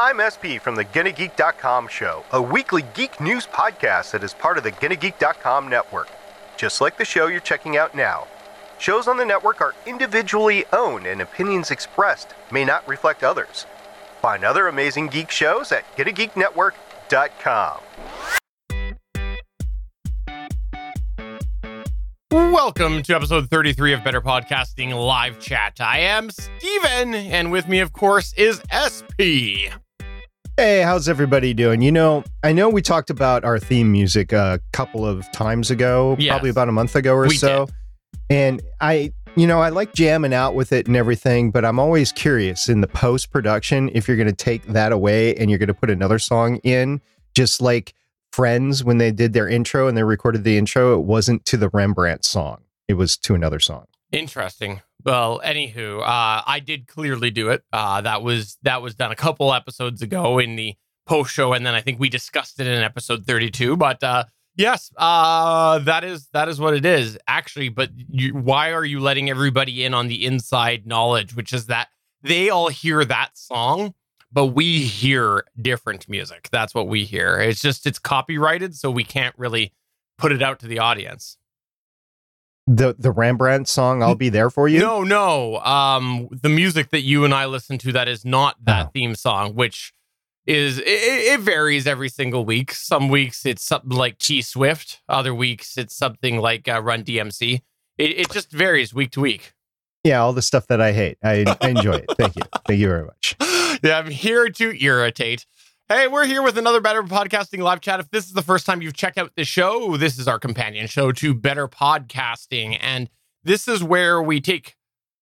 I'm SP from the GonnaGeek.com show, a weekly geek news podcast that is part of the GonnaGeek.com network. Just like the show you're checking out now. Shows on the network are individually owned and opinions expressed may not reflect others. Find other amazing geek shows at GonnaGeekNetwork.com. Welcome to episode 33 of Better Podcasting Live Chat. I am Steven, and with me, of course, is SP. Hey, how's everybody doing? You know, I know we talked about our theme music a couple of times ago, Yes. probably about a month ago or We so. did. And I, you know, I like jamming out with it and everything, but I'm always curious in the post production if you're going to take that away and you're going to put another song in, just like Friends when they did their intro and they recorded the intro, it wasn't to the Rembrandt song, it was to another song. Interesting. Well, anywho, uh, I did clearly do it. Uh, that was that was done a couple episodes ago in the post show, and then I think we discussed it in episode 32. But uh, yes, uh, that is that is what it is actually. But you, why are you letting everybody in on the inside knowledge, which is that they all hear that song, but we hear different music. That's what we hear. It's just it's copyrighted, so we can't really put it out to the audience. The the Rembrandt song, I'll be there for you. No, no. Um, the music that you and I listen to that is not that Oh. theme song, which is it, it varies every single week. Some weeks it's something like T Swift. Other weeks it's something like uh, Run DMC. It, it just varies week to week. Yeah, all the stuff that I hate. I, I enjoy it. Thank you. Thank you very much. yeah, I'm here to irritate. Hey, we're here with another Better Podcasting live chat. If this is the first time you've checked out the show, this is our companion show to Better Podcasting. And this is where we take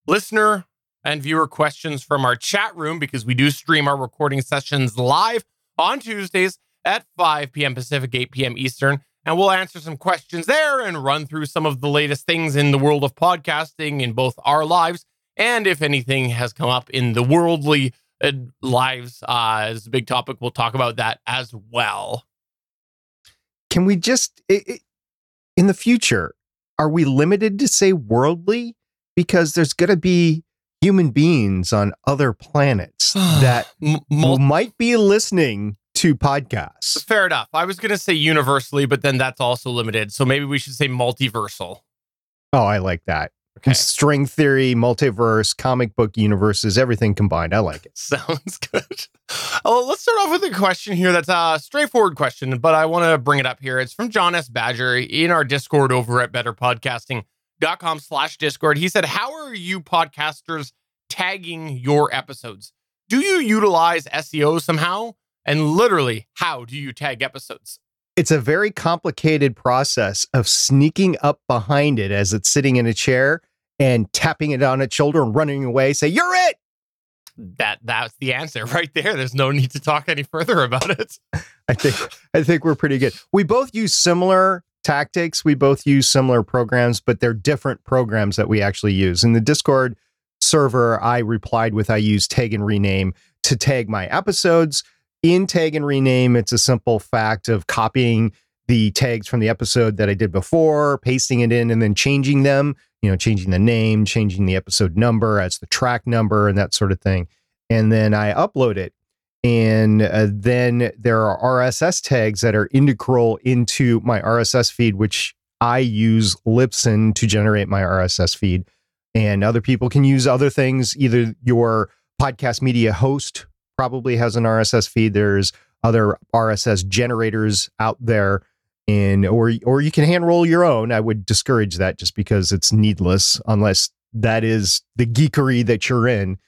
listener and viewer questions from our chat room because we do stream our recording sessions live on Tuesdays at 5 p.m. Pacific, 8 p.m. Eastern. And we'll answer some questions there and run through some of the latest things in the world of podcasting in both our lives and if anything has come up in the worldly uh, lives uh, as a big topic, we'll talk about that as well. can we just i i in the future are we limited to say worldly because there's going to be human beings on other planets that M- mul- might be listening to podcasts fair enough. I was going to say universally, but then that's also limited. So maybe we should say multiversal. oh i like that Okay. string theory multiverse comic book universes everything combined i like it Sounds good. Oh, let's start off with a question here that's a straightforward question, but I want to bring it up here. It's from John S. Badger in our Discord over at betterpodcasting.com slash Discord. He said, How are you podcasters tagging your episodes? Do you utilize SEO somehow? And literally, how do you tag episodes? It's a very complicated process of sneaking up behind it as it's sitting in a chair and tapping it on its shoulder and running away say you're it That that's the answer right there. There's no need to talk any further about it. I think I think we're pretty good. We both use similar tactics. We both use similar programs, but they're different programs that we actually use. In the Discord server, I replied with I use tag and rename to tag my episodes. In tag and rename, it's a simple fact of copying the tags from the episode that I did before, pasting it in, and then changing them. You know, changing the name, changing the episode number as the track number, and that sort of thing. And then I upload it and uh, then there are RSS tags that are integral into my RSS feed, which I use Libsyn to generate my RSS feed. And other people can use other things. Either your podcast media host probably has an RSS feed. There's other RSS generators out there, in or or you can hand roll your own. I would discourage that just because it's needless, unless that is the geekery that you're in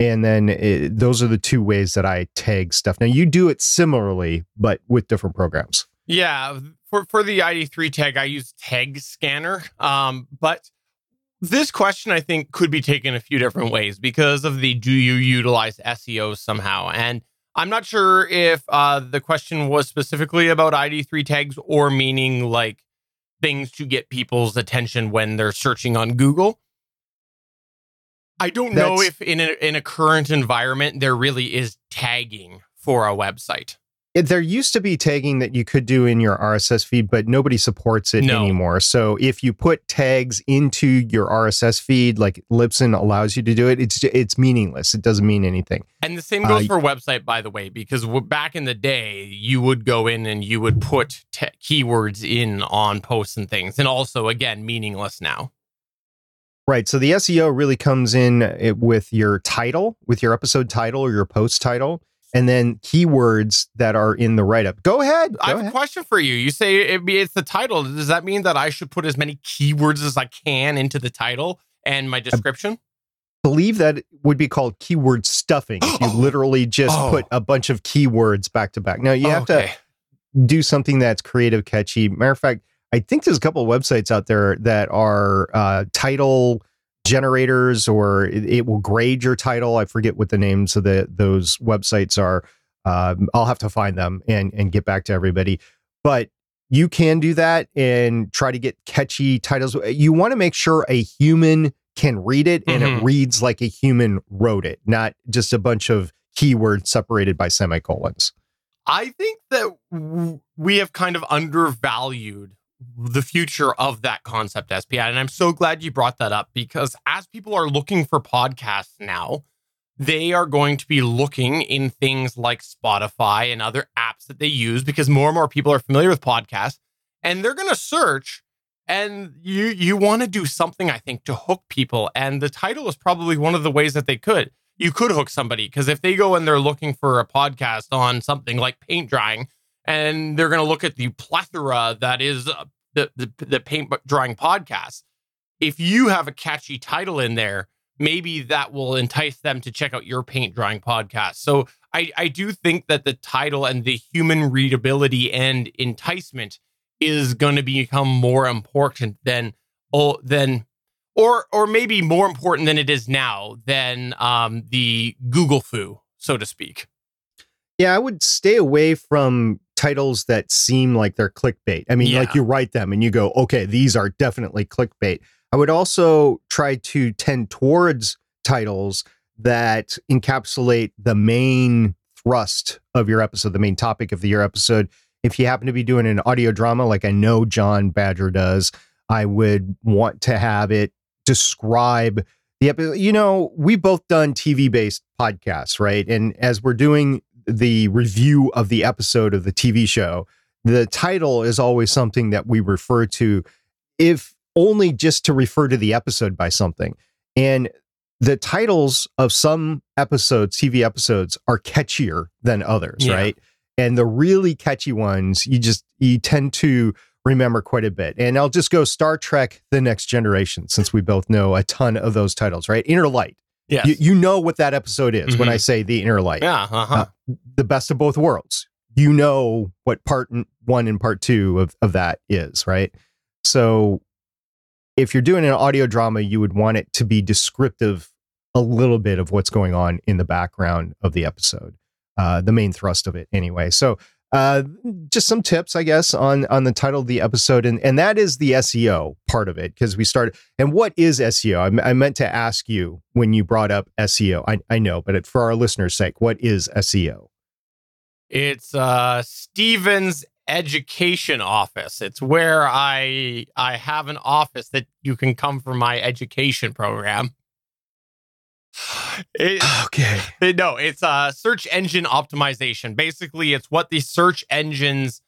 and then it, those are the two ways that I tag stuff. Now you do it similarly, but with different programs. Yeah, for for the ID3 tag, I use Tag Scanner. Um, but this question I think could be taken a few different ways because of the do you utilize SEO somehow? And I'm not sure if uh, the question was specifically about ID3 tags or meaning like things to get people's attention when they're searching on Google. I don't know if in a, in a current environment there really is tagging for a website. There used to be tagging that you could do in your RSS feed, but nobody supports it No. anymore. So if you put tags into your RSS feed, like Libsyn allows you to do it, it's it's meaningless. It doesn't mean anything. And the same goes Uh, for website, by the way, because back in the day, you would go in and you would put te- keywords in on posts and things, and also again meaningless now. Right. So the SEO really comes in uh, with your title, with your episode title or your post title, and then keywords that are in the write up. Go ahead. Go I have ahead. a question for you. You say it, it's the title. Does that mean that I should put as many keywords as I can into the title and my description? I believe that would be called keyword stuffing if you literally just Oh. put a bunch of keywords back to back. Now you have Okay. to do something that's creative, catchy. Matter of fact, I think there's a couple of websites out there that are uh, title generators, or it, it will grade your title. I forget what the names of the those websites are. Um, I'll have to find them and and get back to everybody. But you can do that and try to get catchy titles. You want to make sure a human can read it and Mhm. it reads like a human wrote it, not just a bunch of keywords separated by semicolons. I think that w- we have kind of undervalued the future of that concept, SPI. And I'm so glad you brought that up because as people are looking for podcasts now, they are going to be looking in things like Spotify and other apps that they use because more and more people are familiar with podcasts and they're going to search and you you want to do something I think to hook people and the title is probably one of the ways that they could you could hook somebody because if they go and they're looking for a podcast on something like paint drying and they're going to look at the plethora that is the, the the paint drawing podcast if you have a catchy title in there maybe that will entice them to check out your paint drawing podcast so i i do think that the title and the human readability and enticement is going to become more important than oh than or or maybe more important than it is now than um, the Google-fu, so to speak. Yeah, I would stay away from titles that seem like they're clickbait. I mean, Yeah. like you write them and you go, okay, these are definitely clickbait. I would also try to tend towards titles that encapsulate the main thrust of your episode, the main topic of the your episode. If you happen to be doing an audio drama, like I know John Badger does, I would want to have it describe the episode. You know, we've both done TV based podcasts, right? And as we're doing the review of the episode of the TV show, the title is always something that we refer to, if only just to refer to the episode by something. And the titles of some episodes, TV episodes, are catchier than others, Yeah. right? And the really catchy ones, you just you tend to remember quite a bit. And I'll just go Star Trek: The Next Generation, since we both know a ton of those titles, right? Inner Light. Yeah, You, you know what that episode is when Mhm. I say the Inner Light yeah. Uh-huh. Uh, the best of both worlds. You know what part one and part two of, of that is, right? So if you're doing an audio drama, you would want it to be descriptive a little bit of what's going on in the background of the episode, uh, the main thrust of it anyway. So uh, just some tips, I guess, on on the title of the episode, and and that is the SEO part of it because we started. And what is SEO? I meant to ask you when you brought up SEO. I, I know, but it, for our listeners' sake, what is SEO? It's uh Stevens Education Office. It's where I I have an office that you can come for my education program. It, Okay. it- no, it's uh search engine optimization. Basically, it's what the search engines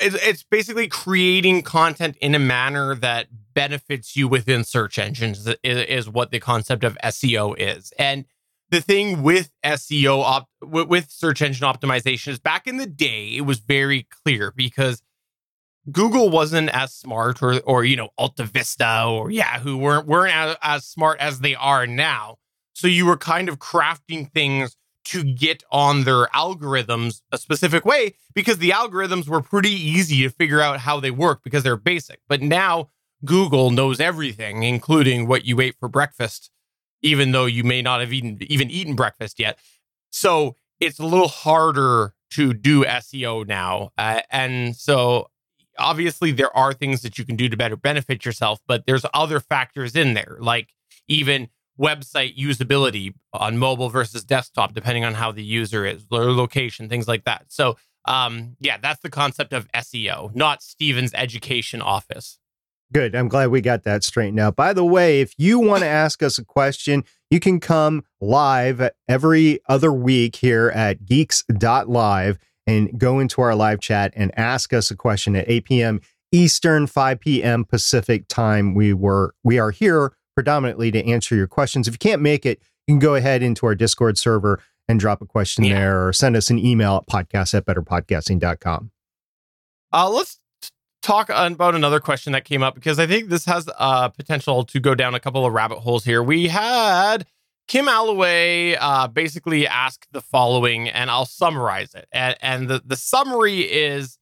it's, it's basically creating content in a manner that benefits you within search engines is, is what the concept of SEO is. And the thing with SEO op, with, with search engine optimization is back in the day it was very clear because Google wasn't as smart or or you know AltaVista or Yahoo weren't weren't as, as smart as they are now. So you were kind of crafting things to get on their algorithms a specific way because the algorithms were pretty easy to figure out how they work because they're basic. But now Google knows everything, including what you ate for breakfast, even though you may not have eaten even eaten breakfast yet. So it's a little harder to do SEO now, uh, and so obviously there are things that you can do to better benefit yourself, but there's other factors in there, like even website usability on mobile versus desktop, depending on how the user is, their location, things like that. So, um, yeah, that's the concept of SEO, not Steven's education office. Good. I'm glad we got that straightened out. By the way, if you want to ask us a question, you can come live every other week here at geeks.live and go into our live chat and ask us a question at 8 p.m. Eastern, 5 p.m. Pacific time. We were we are here predominantly to answer your questions. If you can't make it, you can go ahead into our Discord server and drop a question yeah. there or send us an email at podcast at betterpodcasting.com. Uh, let's talk about another question that came up because I think this has uh, potential to go down a couple of rabbit holes here. We had Kim Alloway uh, basically asked the following, and I'll summarize it. And, and the, the summary is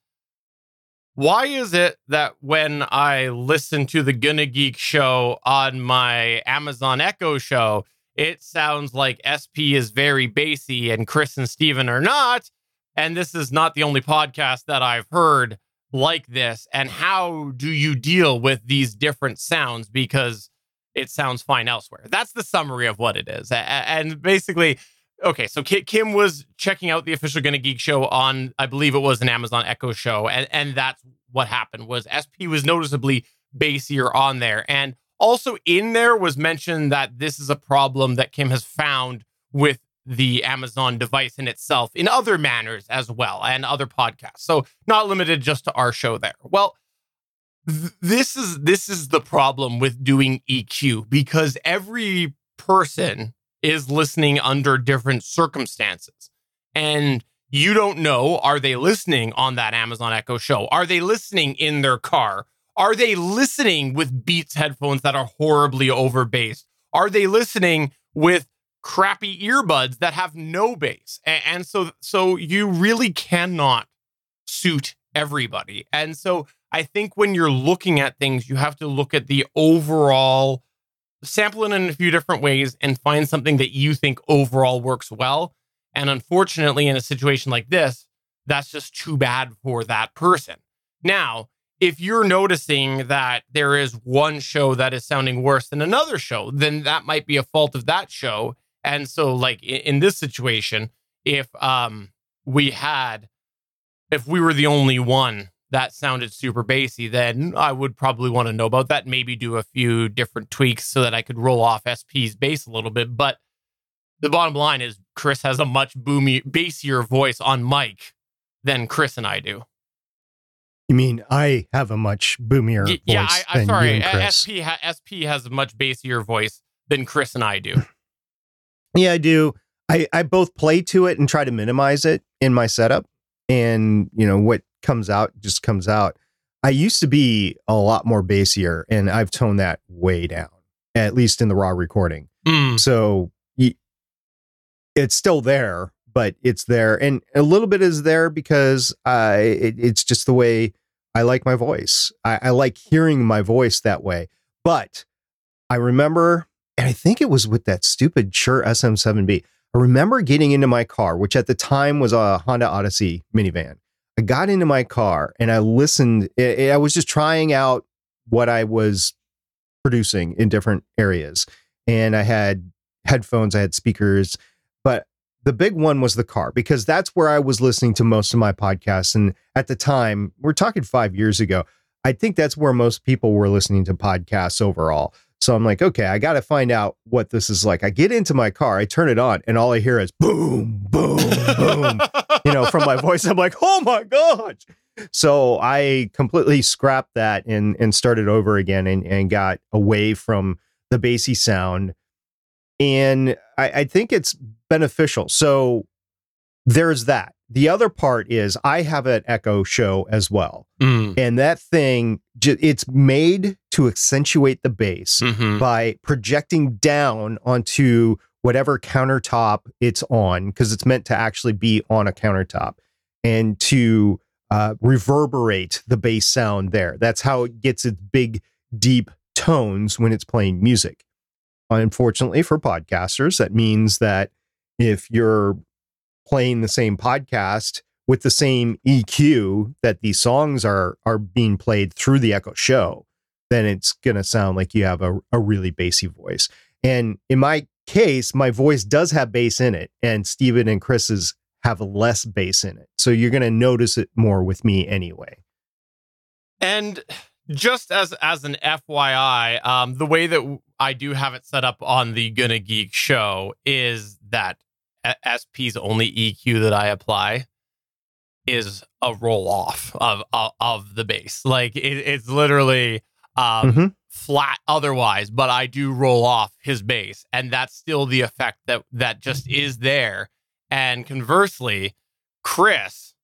why is it that when I listen to the Gonna Geek show on my Amazon Echo show, it sounds like SP is very bassy and Chris and Steven are not? And this is not the only podcast that I've heard like this. And how do you deal with these different sounds? Because it sounds fine elsewhere. That's the summary of what it is. And basically, okay, so Kim was checking out the official Gonna Geek show on, I believe it was an Amazon Echo show, and and that's what happened was SP was noticeably bassier on there, and also in there was mentioned that this is a problem that Kim has found with the Amazon device in itself in other manners as well, and other podcasts. So not limited just to our show there. Well. This is this is the problem with doing EQ because every person is listening under different circumstances. And you don't know are they listening on that Amazon Echo show? Are they listening in their car? Are they listening with Beats headphones that are horribly over bass? Are they listening with crappy earbuds that have no bass? And so so you really cannot suit everybody. And so I think when you're looking at things, you have to look at the overall sample it in a few different ways and find something that you think overall works well. And unfortunately, in a situation like this, that's just too bad for that person. Now, if you're noticing that there is one show that is sounding worse than another show, then that might be a fault of that show. And so, like in, this situation, if um we had, if we were the only one that sounded super bassy, then I would probably want to know about that. Maybe do a few different tweaks so that I could roll off SP's bass a little bit. But the bottom line is Chris has a much boomy, bassier voice on mic than Chris and I do. You mean I have a much boomier voice? Yeah, I, am sorry. SP, ha, SP has a much bassier voice than Chris and I do. yeah, I do. I, I both play to it and try to minimize it in my setup. And, you know, what comes out just comes out. I used to be a lot more bassier, and I've toned that way down, at least in the raw recording. Mm. So it's still there, but it's there, and a little bit is there because uh, it, it's just the way I like my voice. I, I like hearing my voice that way. But I remember, and I think it was with that stupid Shure SM7B. I remember getting into my car, which at the time was a Honda Odyssey minivan. I got into my car and I listened. Eh, eh, I was just trying out what I was producing in different areas. And I had headphones, I had speakers, but the big one was the car because that's where I was listening to most of my podcasts. And at the time, we're talking five years ago, I think that's where most people were listening to podcasts overall. So I'm like, okay, I got to find out what this is like. I get into my car, I turn it on, and all I hear is boom, boom, boom, you know, from my voice. I'm like, oh my gosh. So I completely scrapped that and and started over again and, and got away from the bassy sound. And I, I think it's beneficial. So there's that. The other part is I have an Echo show as well. Mm. And that thing, it's made to accentuate the bass mm-hmm. by projecting down onto whatever countertop it's on, because it's meant to actually be on a countertop and to uh, reverberate the bass sound there. That's how it gets its big, deep tones when it's playing music. Unfortunately for podcasters, that means that if you're playing the same podcast with the same EQ that these songs are are being played through the Echo Show, then it's gonna sound like you have a, a really bassy voice. And in my case, my voice does have bass in it, and Steven and Chris's have less bass in it. So you're going to notice it more with me anyway. And just as as an FYI, um, the way that I do have it set up on the Gonna Geek show is that SP's only EQ that I apply is a roll off of of, of the bass. Like it, it's literally um, mm-hmm. flat otherwise, but I do roll off his bass, and that's still the effect that that just is there. And conversely, Chris,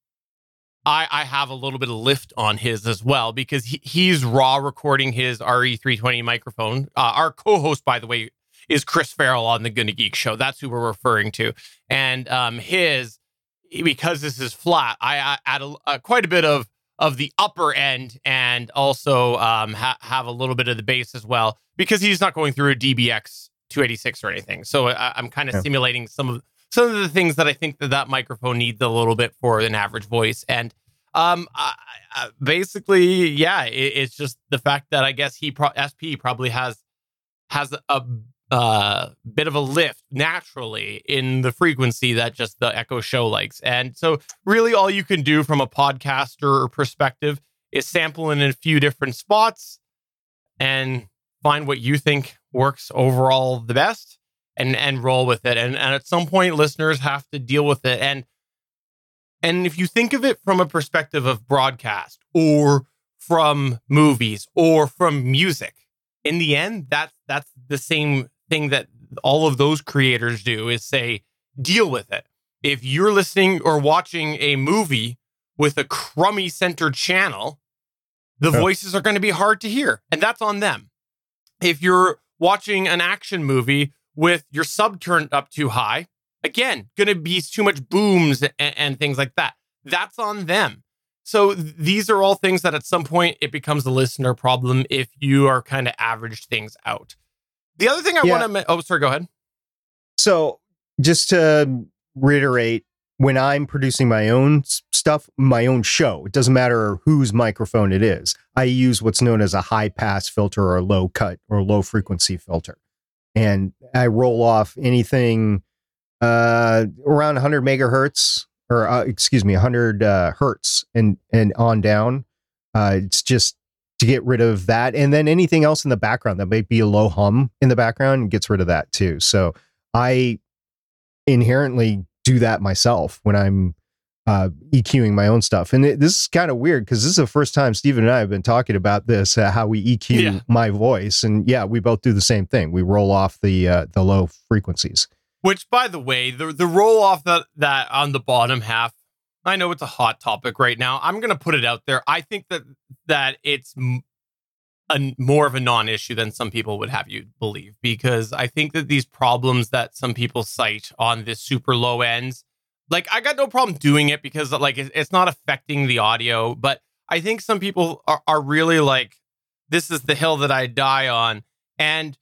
I I have a little bit of lift on his as well because he, he's raw recording his RE320 microphone. Uh, our co-host, by the way, is Chris Farrell on the Gonna Geek show. That's who we're referring to, and um, his because this is flat, I, I add a, a, quite a bit of of the upper end and also um, ha- have a little bit of the bass as well because he's not going through a DBX 286 or anything. So I, am kind of yeah. simulating some of some of the things that I think that that microphone needs a little bit for an average voice. And um, I, I, basically, yeah, it, it's just the fact that I guess he pro- SP probably has has a uh, bit of a lift naturally in the frequency that just the Echo Show likes. And so, really, all you can do from a podcaster perspective is sample in a few different spots and find what you think works overall the best and and roll with it. And, and at some point, listeners have to deal with it. And and if you think of it from a perspective of broadcast or from movies or from music, in the end, that's that's the same thing that all of those creators do is say, deal with it. If you're listening or watching a movie with a crummy center channel, the yeah. voices are going to be hard to hear, and that's on them. If you're watching an action movie with your sub turned up too high, again, going to be too much booms and, and, things like that. That's on them. So these are all things that at some point it becomes a listener problem if you are kind of average things out. The other thing I yeah. want to, oh, sorry, go ahead. So just to reiterate, when I'm producing my own stuff, my own show, it doesn't matter whose microphone it is. I use what's known as a high pass filter or a low cut or low frequency filter. And I roll off anything uh, around 100 megahertz or uh, excuse me, 100 uh, hertz and and on down. Uh, it's just to get rid of that. And then anything else in the background that might be a low hum in the background gets rid of that too. So I inherently do that myself when I'm uh, EQing my own stuff. And it, this is kind of weird because this is the first time Steven and I have been talking about this, uh, how we EQ yeah. my voice. And yeah, we both do the same thing. We roll off the uh, the low frequencies. Which, by the way, the the roll off that that on the bottom half I know it's a hot topic right now. I'm going to put it out there. I think that that it's a, more of a non-issue than some people would have you believe because I think that these problems that some people cite on this super low ends, like I got no problem doing it because like it's not affecting the audio, but I think some people are, are really like, this is the hill that I die on, and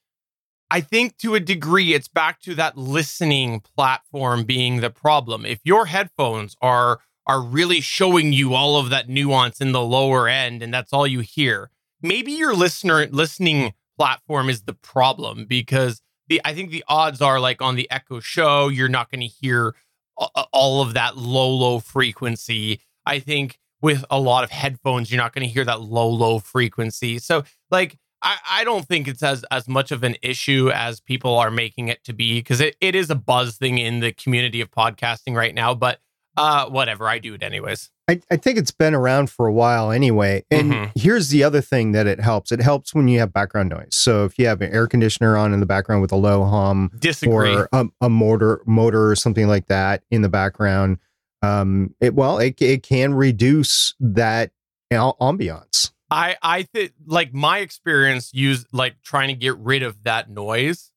I think to a degree it's back to that listening platform being the problem. If your headphones are are really showing you all of that nuance in the lower end and that's all you hear. Maybe your listener listening platform is the problem because the i think the odds are like on the echo show you're not going to hear all of that low low frequency. I think with a lot of headphones you're not going to hear that low low frequency. So like I, I don't think it's as as much of an issue as people are making it to be because it, it is a buzz thing in the community of podcasting right now but uh, whatever. I do it anyways. I, I think it's been around for a while anyway. And mm-hmm. here's the other thing that it helps. It helps when you have background noise. So if you have an air conditioner on in the background with a low hum, disagree, or a, a motor motor or something like that in the background, um, it well, it it can reduce that ambiance. I I think like my experience use like trying to get rid of that noise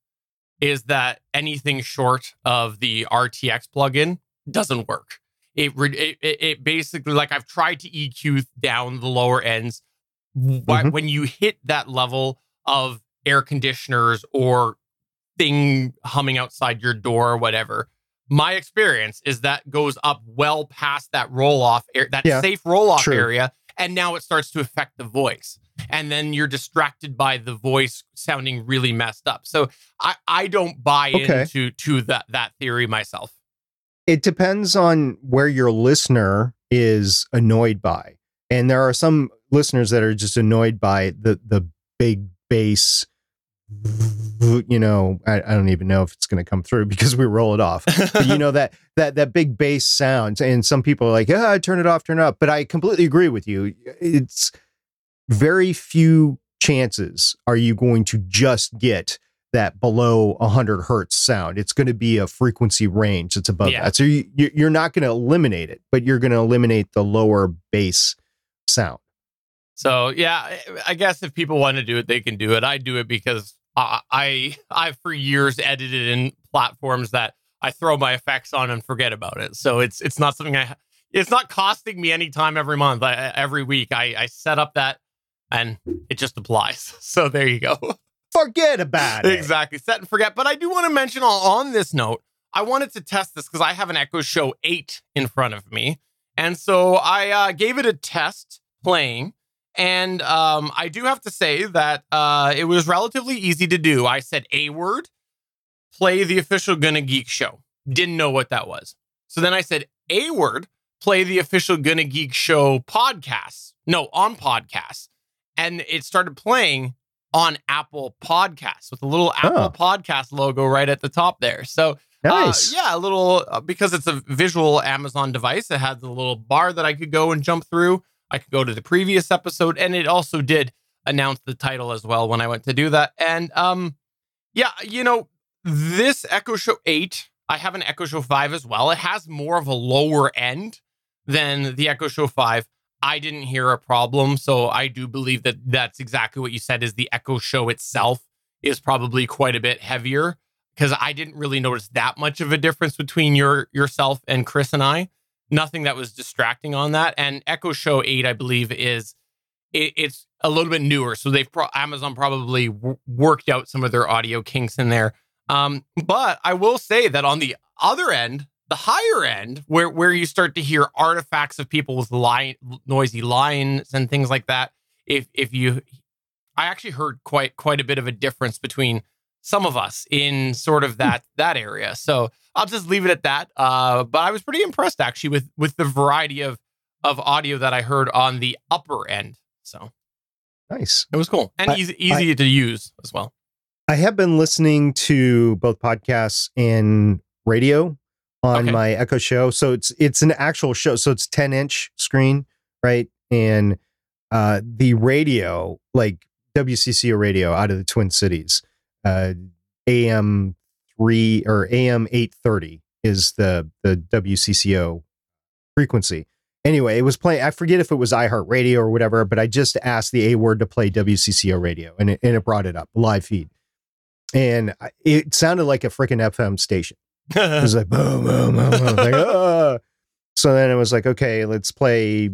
is that anything short of the RTX plugin doesn't work. It, it, it basically like I've tried to EQ down the lower ends, but mm-hmm. when you hit that level of air conditioners or thing humming outside your door or whatever, my experience is that goes up well past that roll off that yeah, safe roll off area, and now it starts to affect the voice. and then you're distracted by the voice sounding really messed up. So I, I don't buy Okay. into to that that theory myself. It depends on where your listener is annoyed by. And there are some listeners that are just annoyed by the the big bass you know i, I don't even know if it's going to come through because we roll it off. But you know that that that big bass sound and some people are like ah turn it off turn it up but i completely agree with you. It's very few chances are you going to just get that below 100 hertz sound it's going to be a frequency range that's above Yeah. that so you, you- you're not going to eliminate it but you're going to eliminate the lower bass sound So yeah, I- I guess if people want to do it, they can do it. I do it because I I I've for years edited in platforms that I throw my effects on and forget about it. So it's it's not something I it's not costing me any time every month. I, every week I I set up that and it just applies. So there you go. Forget about it exactly. Set and forget. But I do want to mention on, this note, I wanted to test this because I have an Echo Show 8 in front of me. And so I uh, gave it a test playing. And um, I do have to say that uh, it was relatively easy to do. I said a word, play the official Gonna Geek show. Didn't know what that was. So then I said a word, play the official Gonna Geek show podcast. No, on podcast. And it started playing on Apple Podcasts with a little Apple Oh. Podcast logo right at the top there. So nice uh, yeah, a little uh, because it's a visual Amazon device. It had the little bar that I could go and jump through. I could go to the previous episode, and it also did announce the title as well when I went to do that. And um, yeah, you know, this Echo Show Eight, I have an Echo Show Five as well. It has more of a lower end than the Echo Show Five. I didn't hear a problem, so I do believe that that's exactly what you said. Is the Echo Show itself is probably quite a bit heavier because I didn't really notice that much of a difference between your yourself and Chris and I. Nothing that was distracting on that. And Echo Show Eight, I believe, is it, it's a little bit newer, so they've pro- Amazon probably w- worked out some of their audio kinks in there. Um, but I will say that on the other end, the higher end, where where you start to hear artifacts of people with line, noisy lines and things like that, if if you, I actually heard quite quite a bit of a difference between some of us in sort of that that area. So I'll just leave it at that. Uh, but I was pretty impressed actually with with the variety of of audio that I heard on the upper end. So nice it was cool and I- easy easy to use as well. I have been listening to both podcasts and radio on Okay. my Echo Show. So it's it's an actual show. So it's 10 inch screen, right? And uh the radio, like WCCO radio out of the Twin Cities, uh AM three or AM eight thirty is the the WCCO frequency. Anyway, it was playing. I forget if it was iHeartRadio or whatever, but I just asked the A word to play WCCO radio, and it, and it brought it up live feed, and it sounded like a freaking FM station. It was like boom, boom, boom, boom. Like, "Ah." So then it was like, okay, let's play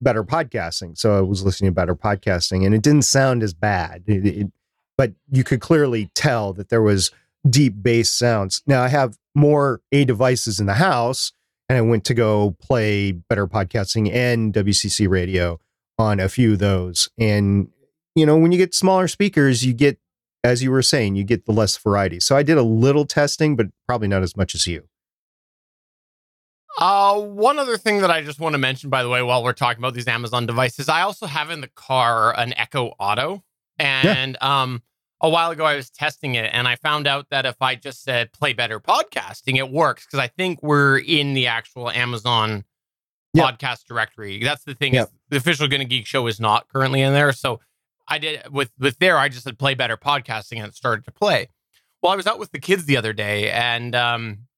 better podcasting. So I was listening to better podcasting, and it didn't sound as bad. It- it- but you could clearly tell that there was deep bass sounds. Now I have more A devices in the house, and I went to go play better podcasting and WCC radio on a few of those. And you know, when you get smaller speakers, you get, as you were saying, you get the less variety. So I did a little testing, but probably not as much as you. Uh, one other thing that I just want to mention, by the way, while we're talking about these Amazon devices, I also have in the car an Echo Auto, and um, a while ago I was testing it, and I found out that if I just said "play better podcasting," it works because I think we're in the actual Amazon Yeah. podcast directory. That's the thing. Yeah. Is the official Gonna Geek show is not currently in there, so I did with with there. I just said "play better podcasting," and it started to play. Well, I was out with the kids the other day, and um,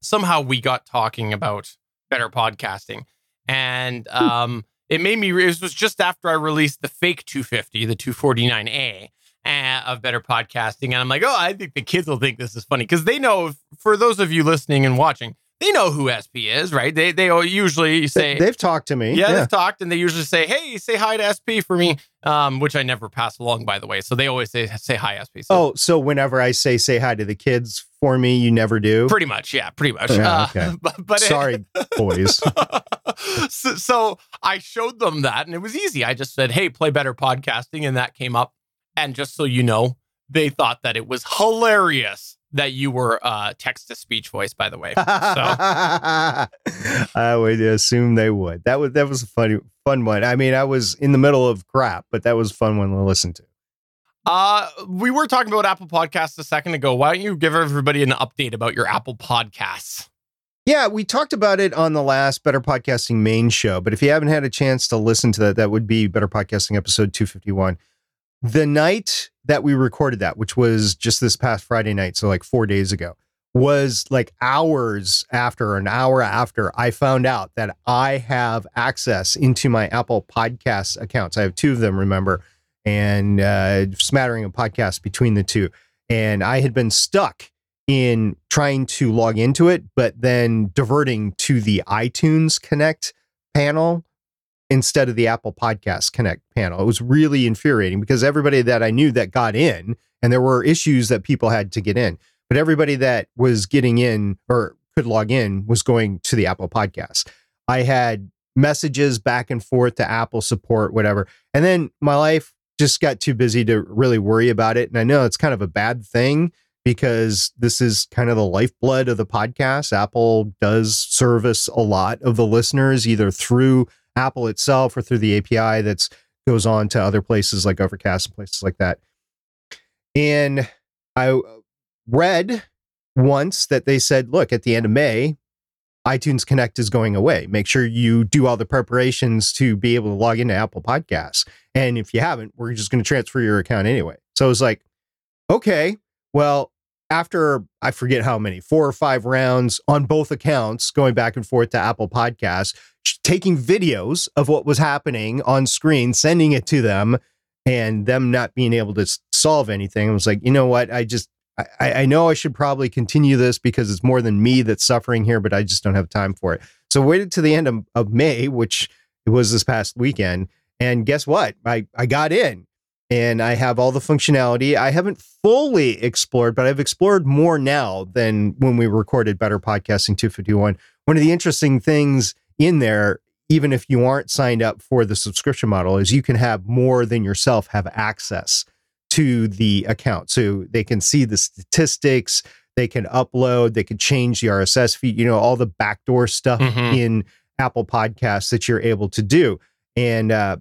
somehow we got talking about better podcasting and um it made me it was just after i released the fake 250 the 249a uh, of better podcasting and i'm like oh i think the kids will think this is funny because they know for those of you listening and watching they know who sp is right they they usually say They, have talked to me. yeah, they've talked and they usually say, "Hey, say hi to SP for me," um, which I never pass along, by the way. So they always say, "Say hi, SP." So Oh, so whenever I say say hi to the kids for me, you never do. pretty much, yeah, pretty much. Yeah, Uh, okay. but, but it- Sorry, boys. so, so I showed them that and it was easy. I just said, hey, play better podcasting. And that came up. And just so you know, they thought that it was hilarious that you were uh, text to speech voice, by the way. So I would assume they would. That was that was a funny fun one. I mean, I was in the middle of crap, but that was a fun one to listen to. uh, we were talking about Apple Podcasts a second ago. Why don't you give everybody an update about your Apple Podcasts? Yeah, we talked about it on the last Better Podcasting main show, but if you haven't had a chance to listen to that, that would be Better Podcasting episode 251. The night that we recorded that, which was just this past Friday night, so like four days ago, was like hours after, an hour after I found out that I have access into my Apple Podcasts accounts. I have two of them, remember, and uh, smattering of podcasts between the two. And I had been stuck in trying to log into it, but then diverting to the iTunes Connect panel instead of the Apple Podcast Connect panel. It was really infuriating because everybody that I knew that got in, and there were issues that people had to get in, but everybody that was getting in or could log in was going to the Apple Podcast. I had messages back and forth to Apple support, whatever. And then my life just got too busy to really worry about it. And I know it's kind of a bad thing because this is kind of the lifeblood of the podcast. Apple does service a lot of the listeners either through Apple itself or through the API that's goes on to other places like Overcast and places like that. And I uh, read once that they said, look, at the end of May, iTunes Connect is going away. Make sure you do all the preparations to be able to log into Apple Podcasts. And if you haven't, we're just going to transfer your account anyway. So I was like, okay, well, after I forget how many, four or five rounds on both accounts, going back and forth to Apple Podcasts, taking videos of what was happening on screen, sending it to them, and them not being able to solve anything. I was like, you know what? I just, I, I know I should probably continue this because it's more than me that's suffering here, but I just don't have time for it. So waited to the end of, of May, which was this past weekend. And guess what? I, I got in and I have all the functionality. I haven't fully explored, but I've explored more now than when we recorded Better Podcasting 251. One of the interesting things in there, even if you aren't signed up for the subscription model, is you can have more than yourself have access to the account. So they can see the statistics, they can upload, they can change the RSS feed, you know, all the backdoor stuff Mhm. in Apple Podcasts that you're able to do. And uh,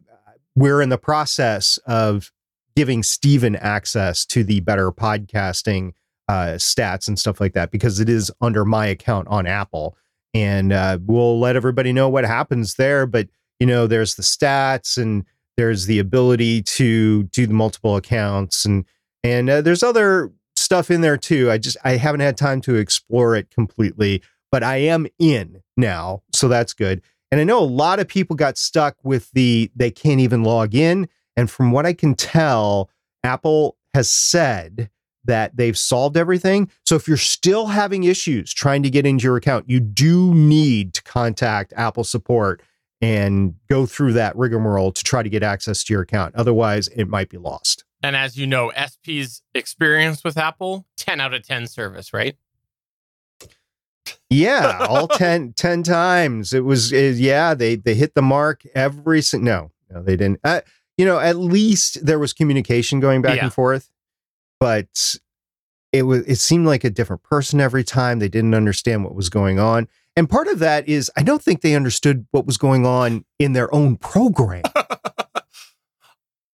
we're in the process of giving Steven access to the better podcasting uh, stats and stuff like that because it is under my account on Apple. And uh, we'll let everybody know what happens there. But, you know, there's the stats and there's the ability to do the multiple accounts and and uh, there's other stuff in there too. I just I haven't had time to explore it completely, but I am in now, so that's good. And I know a lot of people got stuck with the they can't even log in. And from what I can tell, Apple has said that they've solved everything. So if you're still having issues trying to get into your account, you do need to contact Apple support and go through that rigmarole to try to get access to your account. Otherwise, it might be lost. And as you know, SP's experience with Apple, 10 out of 10 service, right? Yeah, all 10, 10 times. It was, uh, yeah, they they hit the mark every single. No, no, they didn't. Uh, you know, at least there was communication going back Yeah. and forth, but it was it seemed like a different person every time. They didn't understand what was going on, and part of that is I don't think they understood what was going on in their own program.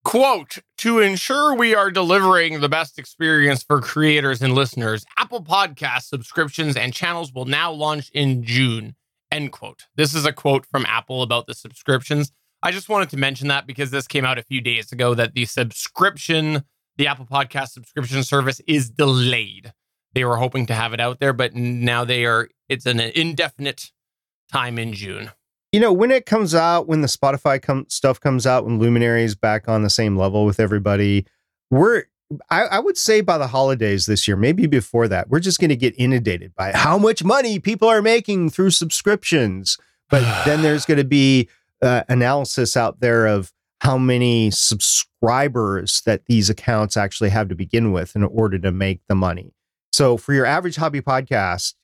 Quote, to ensure we are delivering the best experience for creators and listeners, Apple Podcast subscriptions and channels will now launch in June. End quote. This is a quote from Apple about the subscriptions. I just wanted to mention that because this came out a few days ago that the subscription, the Apple Podcast subscription service is delayed. They were hoping to have it out there, but now they are, it's an indefinite time in June. you know, when it comes out, when the Spotify com- stuff comes out, when Luminary's back on the same level with everybody, we're I, I would say by the holidays this year, maybe before that, we're just going to get inundated by how much money people are making through subscriptions. But then there's going to be uh, analysis out there of how many subscribers that these accounts actually have to begin with in order to make the money. So for your average hobby podcast,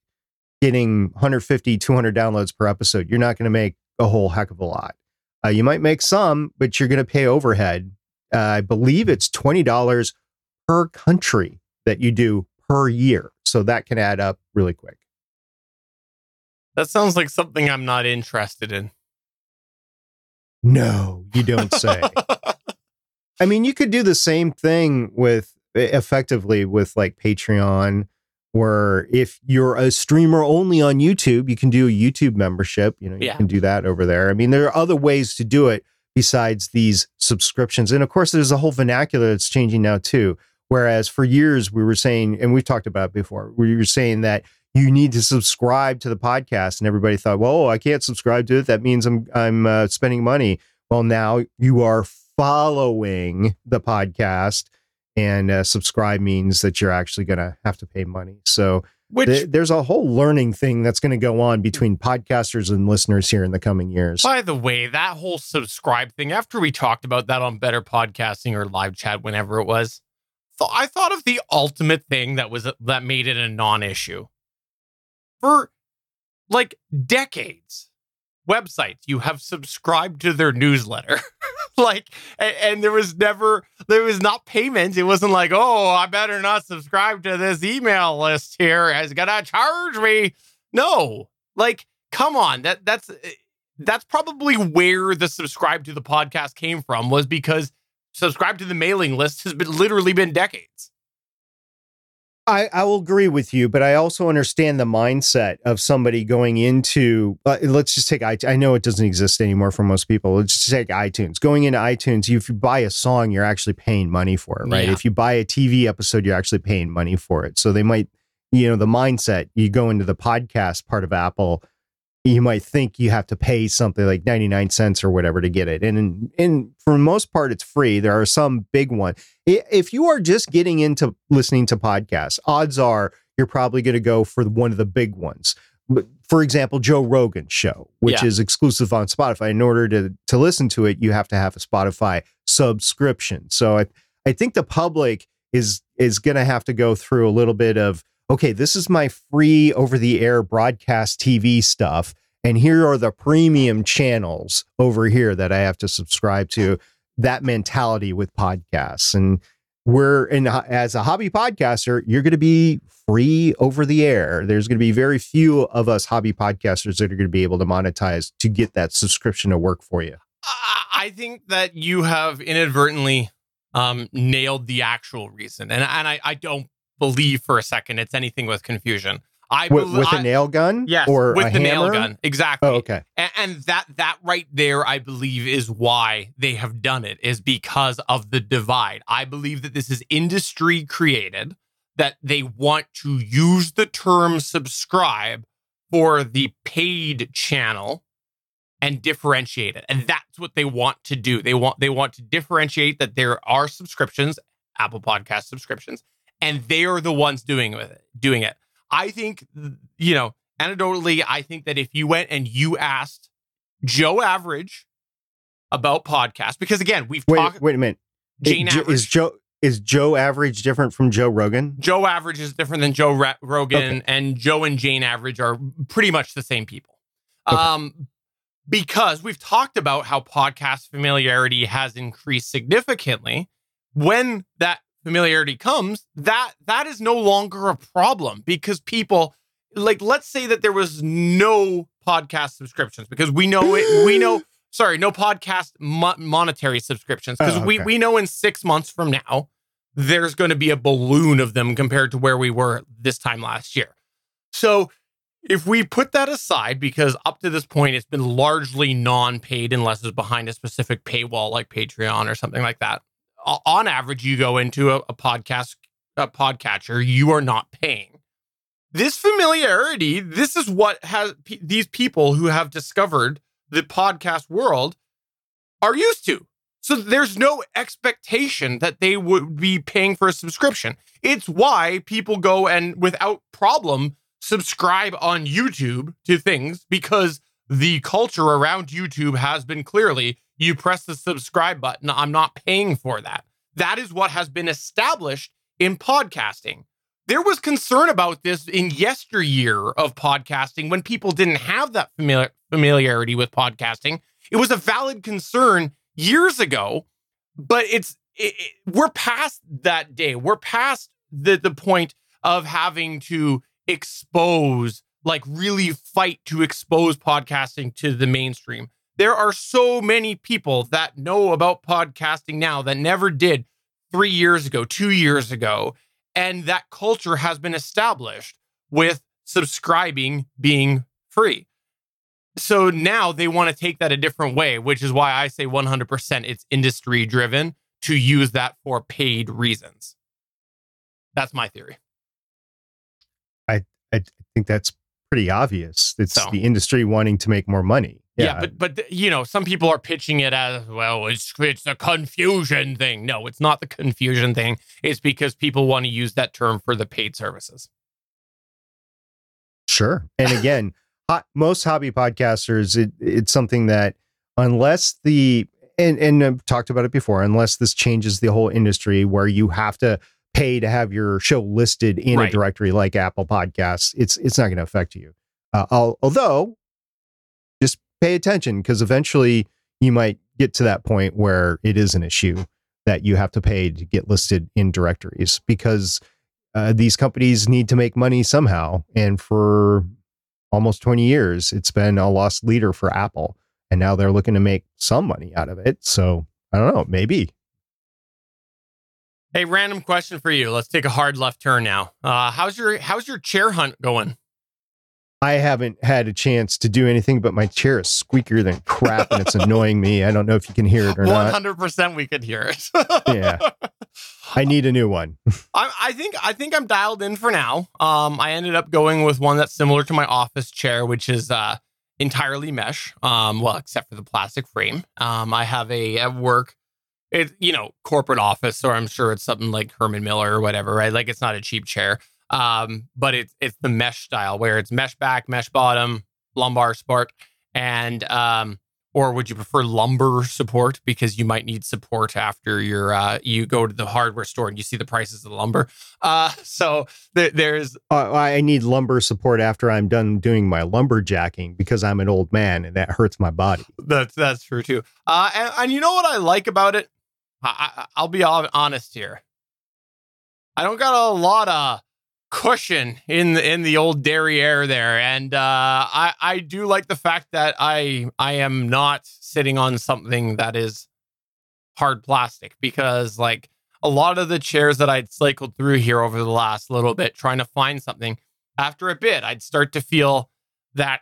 getting 150, 200 downloads per episode, you're not going to make a whole heck of a lot. Uh, you might make some, but you're going to pay overhead. Uh, I believe it's twenty dollars per country that you do per year, so that can add up really quick. That sounds like something I'm not interested in. No, you don't say. I mean, you could do the same thing with effectively with like Patreon, where if you're a streamer only on YouTube, you can do a YouTube membership. You know, you Yeah. can do that over there. I mean, there are other ways to do it besides these subscriptions. And of course, there's a whole vernacular that's changing now too. Whereas for years we were saying, and we've talked about it before, we were saying that you need to subscribe to the podcast, and everybody thought, well, I can't subscribe to it. That means I'm I'm uh, spending money. Well, now you are following the podcast, and uh, subscribe means that you're actually going to have to pay money. So Which, th- there's a whole learning thing that's going to go on between podcasters and listeners here in the coming years. by the way, that whole subscribe thing, after we talked about that on Better Podcasting or live chat, whenever it was, th- I thought of the ultimate thing that was that made it a non-issue. For like decades, websites you have subscribed to their newsletter. like and, and there was never there was not payment. It wasn't like, oh, I better not subscribe to this email list here. It's gonna charge me. No, like, come on. That that's eh, that's probably where the subscribe to the podcast came from was because subscribe to the mailing list has been literally been decades. I, I will agree with you, but I also understand the mindset of somebody going into. Uh, let's just take. iTunes. I know it doesn't exist anymore for most people. Let's just take iTunes. Going into iTunes, if you buy a song, you're actually paying money for it, right? Yeah. If you buy a TV episode, you're actually paying money for it. So they might, you know, the mindset. You go into the podcast part of Apple, you might think you have to pay something like 99 cents or whatever to get it. And and for the most part, it's free. There are some big ones. If you are just getting into listening to podcasts, odds are you're probably going to go for one of the big ones. For example, Joe Rogan's show, which Yeah. is exclusive on Spotify. In order to to listen to it, you have to have a Spotify subscription. So I, I think the public is is going to have to go through a little bit of okay, this is my free over the air broadcast TV stuff. And here are the premium channels over here that I have to subscribe to. That mentality with podcasts. And we're, and as a hobby podcaster, you're going to be free over the air. There's going to be very few of us hobby podcasters that are going to be able to monetize to get that subscription to work for you. I I think that you have inadvertently um, nailed the actual reason, and and I, I don't believe for a second it's anything with confusion. I With, bel- with a I- nail gun? yes, Or with a the nail gun, exactly. Oh, okay. And, and that that right there, I believe, is why they have done it, is because of the divide. I believe that this is industry created, that they want to use the term subscribe for the paid channel and differentiate it. And that's what they want to do. They want they want to differentiate that there are subscriptions, Apple Podcast subscriptions, and they are the ones doing with it, doing it. I think you know, anecdotally, I think that if you went and you asked Joe Average about podcasts, because again, we've Wait, talked wait a minute. Jane Is Average. is Joe is Joe Average different from Joe Rogan? Joe Average is different than Joe Ra- Rogan, Okay. and Joe and Jane Average are pretty much the same people. Okay. Um, because we've talked about how podcast familiarity has increased significantly. When that familiarity comes, that that is no longer a problem because people like let's say that there was no podcast subscriptions because we know it we know sorry no podcast mo- monetary subscriptions because Oh, we we know in 6 months from now there's going to be a balloon of them compared to where we were this time last year. So if we put that aside, because up to this point it's been largely non-paid unless it's behind a specific paywall like Patreon or something like that. On average, you go into a, a podcast a podcatcher, you are not paying. This familiarity, this is what has pe- these people who have discovered the podcast world are used to. So there's no expectation that they would be paying for a subscription. It's why people go and without problem subscribe on YouTube to things because the culture around YouTube has been clearly you press the subscribe button, I'm not paying for that. That is what has been established in podcasting. There was concern about this in yesteryear of podcasting when people didn't have that familiar, familiarity with podcasting. It was a valid concern years ago, but it's it, it, we're past that day. We're past the the point of having to expose like really fight to expose podcasting to the mainstream. There are so many people that know about podcasting now that never did 3 years ago, 2 years ago, and that culture has been established with subscribing being free. So now they want to take that a different way, which is why I say 100% it's industry driven to use that for paid reasons. That's my theory. I I think that's pretty obvious. It's so, the industry wanting to make more money. Yeah. yeah, but but you know, some people are pitching it as well. It's it's a confusion thing. No, it's not the confusion thing. It's because people want to use that term for the paid services. Sure, and again, hot, most hobby podcasters, it, it's something that unless the and and I've talked about it before, unless this changes the whole industry where you have to pay to have your show listed in right. a directory like Apple Podcasts, it's it's not going to affect you. Uh, although, just pay attention because eventually you might get to that point where it is an issue that you have to pay to get listed in directories because uh, these companies need to make money somehow. And for almost 20 years, it's been a lost leader for Apple. And now they're looking to make some money out of it. So I don't know, maybe Hey, random question for you. Let's take a hard left turn now. Uh, how's your how's your chair hunt going? I haven't had a chance to do anything, but my chair is squeakier than crap, and it's annoying me. I don't know if you can hear it or 100% not. One hundred percent, we could hear it. yeah, I need a new one. I, I, think I think I'm dialed in for now. Um, I ended up going with one that's similar to my office chair, which is uh entirely mesh. Um, well, except for the plastic frame. Um, I have a at work it you know corporate office or i'm sure it's something like herman miller or whatever right? Like it's not a cheap chair. Um but it's it's the mesh style where it's mesh back mesh bottom lumbar support and um or would you prefer lumber support? Because you might need support after your uh, you go to the hardware store and you see the prices of the lumber. Uh, so th- there's uh, i need lumber support after i'm done doing my lumberjacking because i'm an old man and that hurts my body. That's that's true too. Uh, and, and you know what i like about it I, will be honest here. I don't got a lot of cushion in the in the old derriere there, and uh, I I do like the fact that I I am not sitting on something that is hard plastic because like a lot of the chairs that I'd cycled through here over the last little bit trying to find something after a bit I'd start to feel that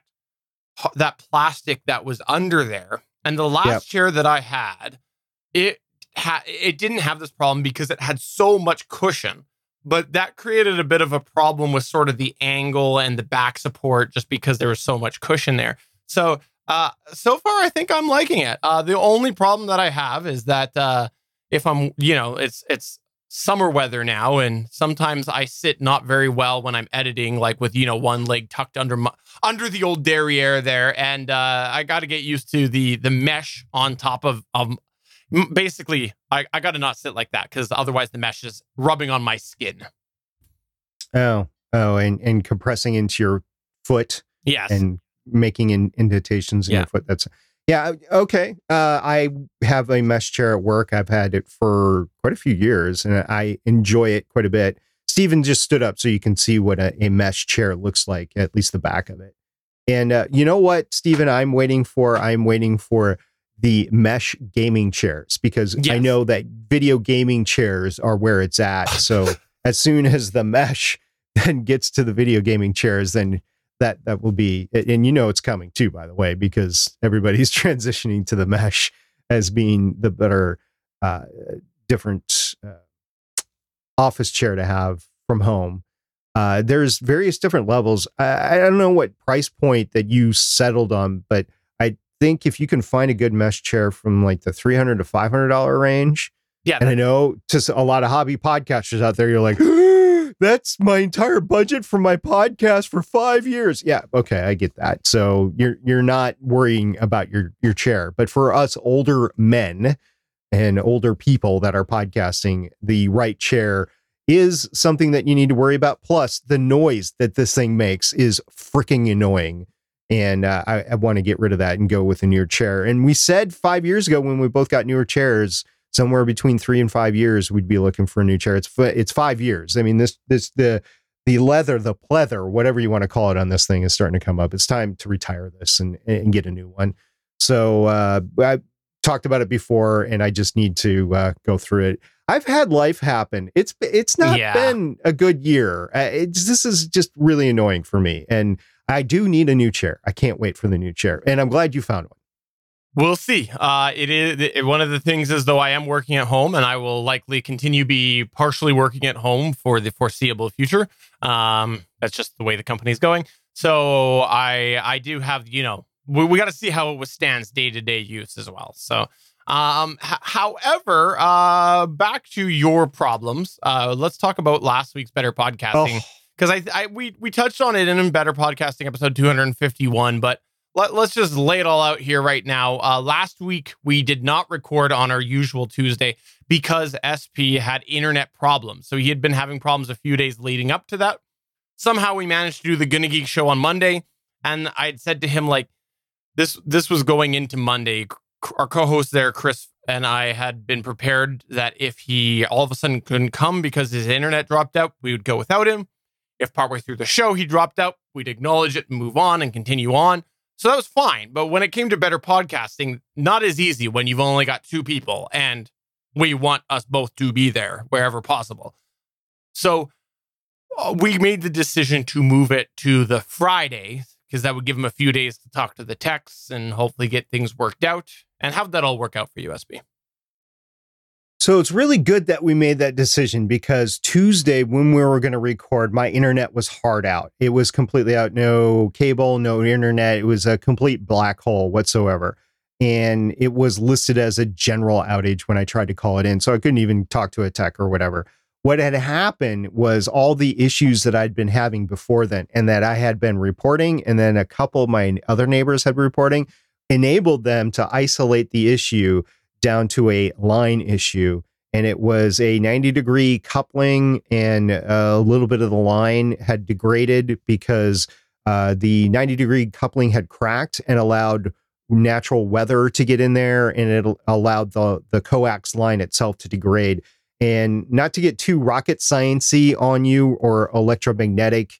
that plastic that was under there and the last yep. chair that I had it ha- it didn't have this problem because it had so much cushion but that created a bit of a problem with sort of the angle and the back support just because there was so much cushion there. So uh, so far i think i'm liking it. Uh, the only problem that i have is that uh, if i'm you know it's it's summer weather now and sometimes i sit not very well when i'm editing like with you know one leg tucked under my under the old derriere there and uh, i got to get used to the the mesh on top of, of basically I, I got to not sit like that because otherwise the mesh is rubbing on my skin. Oh, oh, and and compressing into your foot. Yes, and making in, indentations in yeah. your foot. That's yeah. Okay. Uh, I have a mesh chair at work. I've had it for quite a few years, and I enjoy it quite a bit. Steven just stood up so you can see what a, a mesh chair looks like, at least the back of it. And uh, you know what, Steven, I'm waiting for? I'm waiting for the mesh gaming chairs because yes. I know that video gaming chairs are where it's at. So as soon as the mesh then gets to the video gaming chairs, then that that will be and you know it's coming too, by the way, because everybody's transitioning to the mesh as being the better uh, different uh, office chair to have from home. Uh, there's various different levels. I, I don't know what price point that you settled on, but think if you can find a good mesh chair from like the 300 to 500 dollar range yeah and i know to a lot of hobby podcasters out there you're like that's my entire budget for my podcast for five years. Yeah okay i get that. So you're you're not worrying about your your chair but for us older men and older people that are podcasting the right chair is something that you need to worry about. Plus the noise that this thing makes is freaking annoying and uh, I, I want to get rid of that and go with a newer chair. And we said five years ago when we both got newer chairs, somewhere between three and five years, we'd be looking for a new chair. It's it's five years. I mean, this this the the leather, the pleather, whatever you want to call it on this thing is starting to come up. It's time to retire this and and get a new one. So uh, I talked about it before, and I just need to uh, go through it. I've had life happen. It's it's not Yeah. been a good year. Uh, it's, this is just really annoying for me, and I do need a new chair. I can't wait for the new chair, and I'm glad you found one. We'll see. Uh, it is it, one of the things is though I am working at home and I will likely continue to be partially working at home for the foreseeable future. Um, that's just the way the company's going. So I I do have you know we, we got to see how it withstands day to day use as well. So um, h- however, uh, back to your problems. Uh, let's talk about last week's better podcasting Oh, because I, I we we touched on it in a better podcasting episode 251 but let, us just lay it all out here right now. Uh, last week we did not record on our usual tuesday because sp had internet problems. So he had been having problems a few days leading up to that. Somehow we managed to do the gonna geek show on monday and i'd said to him like this this was going into monday. Our co-host there chris and i had been prepared that if he all of a sudden couldn't come because his internet dropped out we would go without him if partway through the show he dropped out, we'd acknowledge it and move on and continue on. So that was fine. But when it came to better podcasting, not as easy when you've only got two people and we want us both to be there wherever possible. So uh, we made the decision to move it to the Friday because that would give him a few days to talk to the techs and hopefully get things worked out. And how'd that all work out for you SP? So it's really good that we made that decision because Tuesday, when we were going to record, my internet was hard out. It was completely out, no cable, no internet. It was a complete black hole whatsoever. And it was listed as a general outage when I tried to call it in. So I couldn't even talk to a tech or whatever. What had happened was all the issues that I'd been having before then and that I had been reporting, and then a couple of my other neighbors had been reporting, enabled them to isolate the issue down to a line issue and it was a 90 degree coupling and a little bit of the line had degraded because uh, the 90 degree coupling had cracked and allowed natural weather to get in there and it allowed the the coax line itself to degrade. And not to get too rocket sciency on you or electromagnetic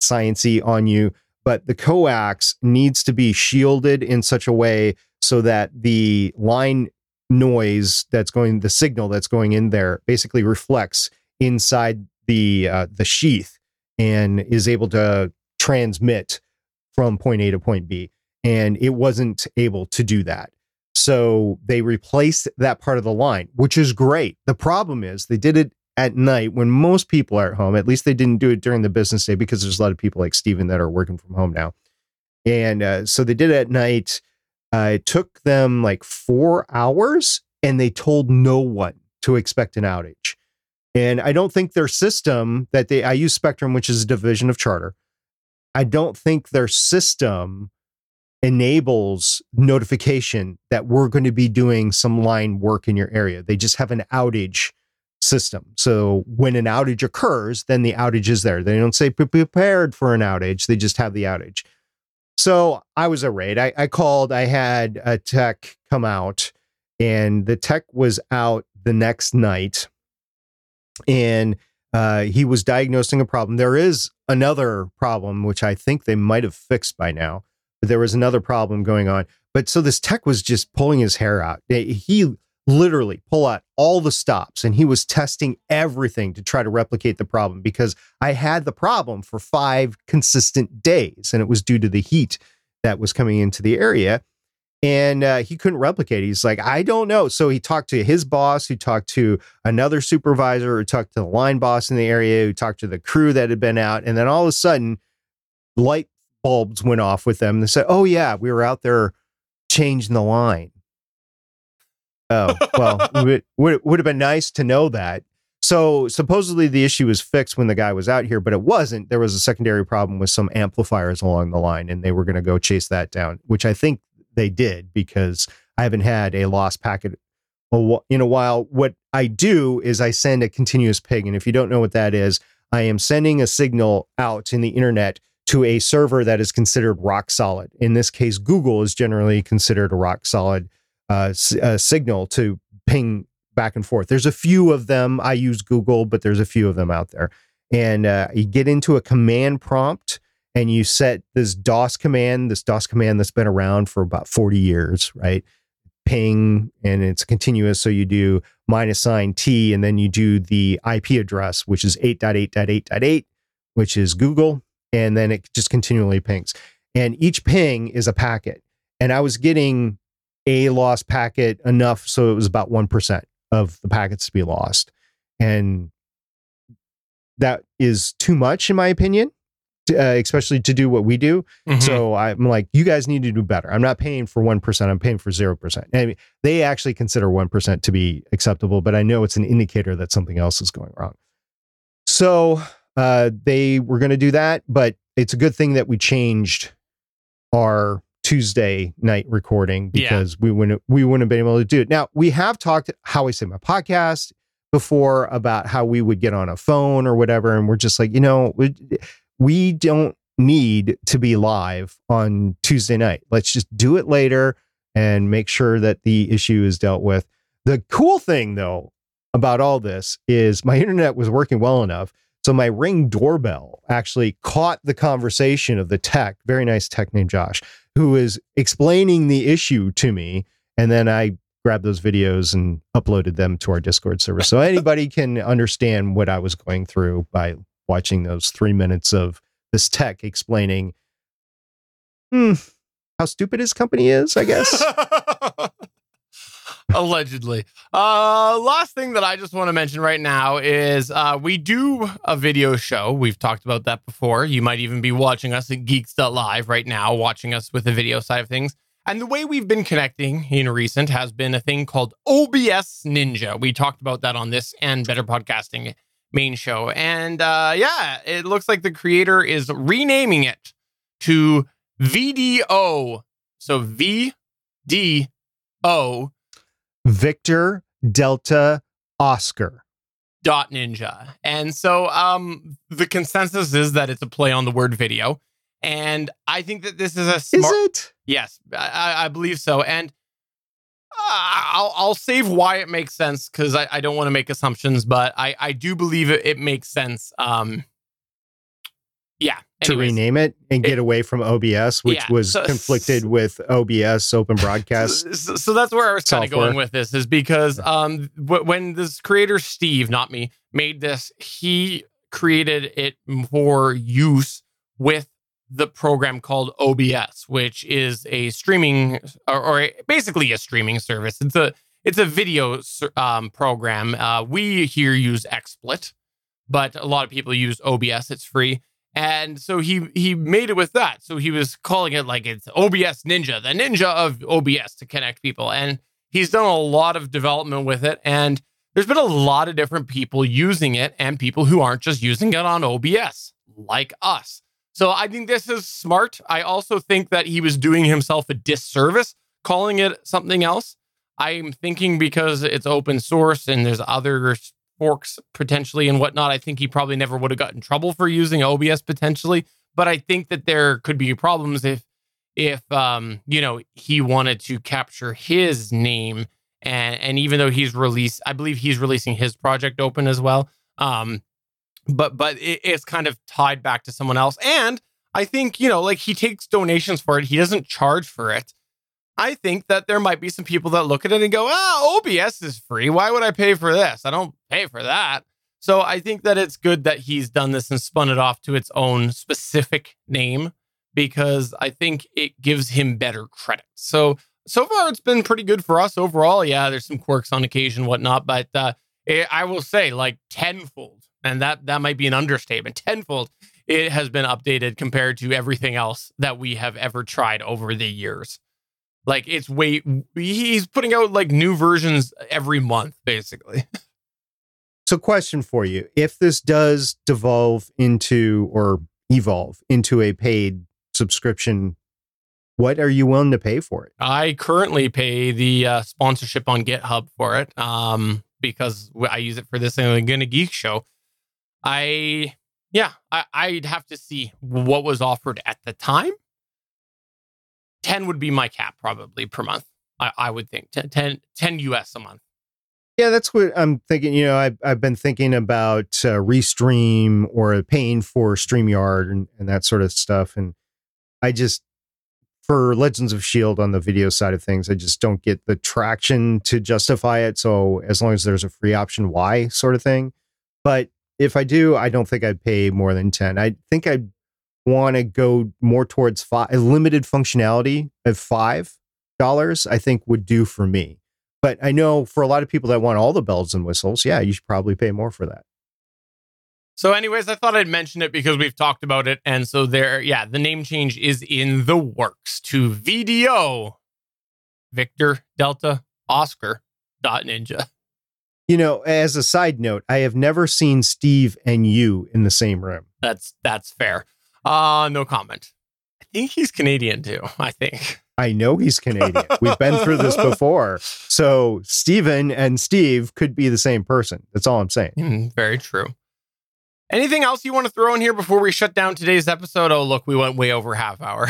sciency on you but the coax needs to be shielded in such a way so that the line noise that's going the signal that's going in there basically reflects inside the uh, the sheath and is able to transmit from point A to point B. And it wasn't able to do that. So they replaced that part of the line which is great. The problem is they did it at night when most people are at home. At least they didn't do it during the business day because there's a lot of people like Steven that are working from home now. And uh, so they did it at night it took them like four hours and they told no one to expect an outage. And I don't think their system that they, I use Spectrum, which is a division of Charter. I don't think their system enables notification that we're going to be doing some line work in your area. They just have an outage system. So when an outage occurs, then the outage is there. They don't say "Be prepared for an outage, they just have the outage. So I was arrayed. I, I called, I had a tech come out, and the tech was out the next night. And uh, he was diagnosing a problem. There is another problem, which I think they might have fixed by now, but there was another problem going on. But so this tech was just pulling his hair out. He literally pull out all the stops and he was testing everything to try to replicate the problem because I had the problem for five consistent days and it was due to the heat that was coming into the area and uh, he couldn't replicate. it. He's like, I don't know. So he talked to his boss, who talked to another supervisor, who talked to the line boss in the area, who talked to the crew that had been out, and then all of a sudden, light bulbs went off with them. They said, "Oh yeah, we were out there changing the line." Oh well, would would would have been nice to know that. So supposedly the issue was fixed when the guy was out here, but it wasn't. There was a secondary problem with some amplifiers along the line, and they were going to go chase that down, which I think they did because I haven't had a lost packet in a while. What I do is I send a continuous ping, and if you don't know what that is, I am sending a signal out in the internet to a server that is considered rock solid. In this case, Google is generally considered a rock solid uh, uh, signal to ping back and forth. There's a few of them. I use Google, but there's a few of them out there. And uh, you get into a command prompt and you set this DOS command, this DOS command that's been around for about 40 years, right? Ping, and it's continuous. So you do minus sign T, and then you do the IP address, which is 8.8.8.8, which is Google. And then it just continually pings. And each ping is a packet. And I was getting a lost packet enough so it was about 1% of the packets to be lost. And that is too much, in my opinion, uh, especially to do what we do. Mhm. So I'm like, you guys need to do better. I'm not paying for 1%, I'm paying for 0%. I mean, they actually consider 1% to be acceptable, but I know it's an indicator that something else is going wrong. So uh, they were going to do that, but it's a good thing that we changed our Tuesday night recording Yeah. because we wouldn't we wouldn't have been able to do it. Now we have talked how I say my podcast before about how we would get on a phone or whatever, and we're just like, you know, we, we don't need to be live on Tuesday night. Let's just do it later and make sure that the issue is dealt with. The cool thing though about all this is my internet was working well enough. So my ring doorbell actually caught the conversation of the tech, very nice tech named Josh, who is explaining the issue to me. And then I grabbed those videos and uploaded them to our Discord server. So anybody can understand what I was going through by watching those three minutes of this tech explaining hmm, how stupid his company is, I guess. Allegedly. Uh, last thing that I just want to mention right now is uh, we do a video show. We've talked about that before. You might even be watching us at Geeks.live right now, watching us with the video side of things. And the way we've been connecting in recent has been a thing called OBS Ninja. We talked about that on this and Better Podcasting main show. And uh, yeah, it looks like the creator is renaming it to VDO. So VDO Victor Delta Oscar. dot ninja and so um the consensus is that it's a play on the word video and i think that this is a Is it? yes I- I, I believe so and uh, I'll, I'll save why it makes sense because I, I don't want to make assumptions but i i do believe it, it makes sense um yeah to anyways. rename it and get away from OBS, which Yeah, was so- conflicted with OBS, Open Broadcast. So, so that's where I was kind of going with this is because um when this creator Steve, not me, made this, he created it for use with the program called OBS, which is a streaming or, or basically a streaming service. It's a it's a video um, program. Uh, we here use XSplit, but a lot of people use OBS. It's free. And so he he made it with that. So he was calling it like it's OBS Ninja, the ninja of OBS to connect people. And he's done a lot of development with it. And there's been a lot of different people using it and people who aren't just using it on OBS, like us. So I think this is smart. I also think that he was doing himself a disservice calling it something else. I'm thinking because it's open source and there's other forks potentially and whatnot. I think he probably never would have gotten in trouble for using OBS potentially. But I think that there could be problems if if um you know he wanted to capture his name and and even though he's released I believe he's releasing his project open as well. Um but but it, it's kind of tied back to someone else. And I think, you know, like he takes donations for it. He doesn't charge for it. I think that there might be some people that look at it and go, ah, OBS is free. Why would I pay for this? I don't pay for that. So I think that it's good that he's done this and spun it off to its own specific name because I think it gives him better credit. So so far it's been pretty good for us overall. Yeah, there's some quirks on occasion, whatnot, but uh, it, I will say like tenfold, and that that might be an understatement. Tenfold, it has been updated compared to everything else that we have ever tried over the years. Like it's way he's putting out like new versions every month, basically. So, question for you: If this does devolve into or evolve into a paid subscription, what are you willing to pay for it? I currently pay the uh, sponsorship on GitHub for it um, because I use it for this and Gonna Geek show. I Yeah, I, I'd have to see what was offered at the time. 10 would be my cap probably per month. I, I would think 10, 10, 10 US a month. Yeah, that's what I'm thinking. You know, I've, I've been thinking about uh, Restream or paying for StreamYard and, and that sort of stuff. And I just, for Legends of S.H.I.E.L.D. on the video side of things, I just don't get the traction to justify it. So as long as there's a free option, why sort of thing. But if I do, I don't think I'd pay more than 10. I think I'd want to go more towards five, a limited functionality of $5, I think would do for me. But I know for a lot of people that want all the bells and whistles, yeah, you should probably pay more for that. So, anyways, I thought I'd mention it because we've talked about it. And so, there, yeah, the name change is in the works to VDO, Victor Delta Oscar dot ninja. You know, as a side note, I have never seen Steve and you in the same room. That's that's fair. Uh no comment. I think he's Canadian too. I think. I know he's Canadian. We've been through this before. So Stephen and Steve could be the same person. That's all I'm saying. Mm, very true. Anything else you want to throw in here before we shut down today's episode? Oh, look, we went way over half hour.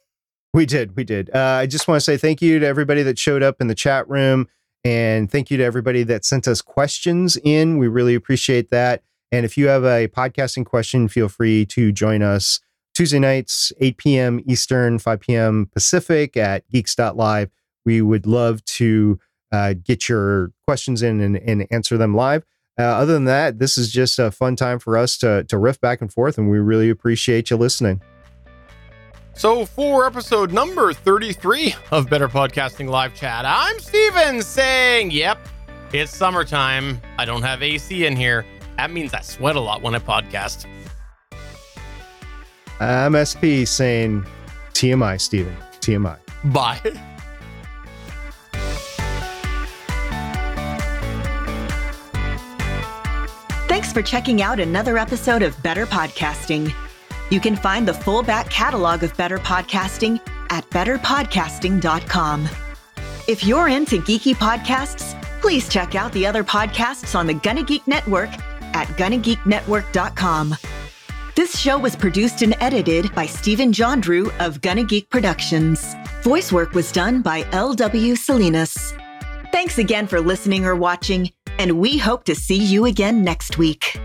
we did. We did. Uh, I just want to say thank you to everybody that showed up in the chat room. And thank you to everybody that sent us questions in. We really appreciate that. And if you have a podcasting question, feel free to join us Tuesday nights, 8 p.m. Eastern, 5 p.m. Pacific at geeks.live. We would love to uh, get your questions in and, and answer them live. Uh, other than that, this is just a fun time for us to, to riff back and forth, and we really appreciate you listening. So, for episode number 33 of Better Podcasting Live Chat, I'm Steven saying, Yep, it's summertime. I don't have AC in here. That means I sweat a lot when I podcast. I'm SP saying, TMI, Steven. TMI. Bye. Thanks for checking out another episode of Better Podcasting. You can find the full back catalog of Better Podcasting at betterpodcasting.com. If you're into geeky podcasts, please check out the other podcasts on the Gonna Geek Network at GonnaGeekNetwork.com. This show was produced and edited by Stephen John Drew of Gonna Geek Productions. Voice work was done by L.W. Salinas. Thanks again for listening or watching, and we hope to see you again next week.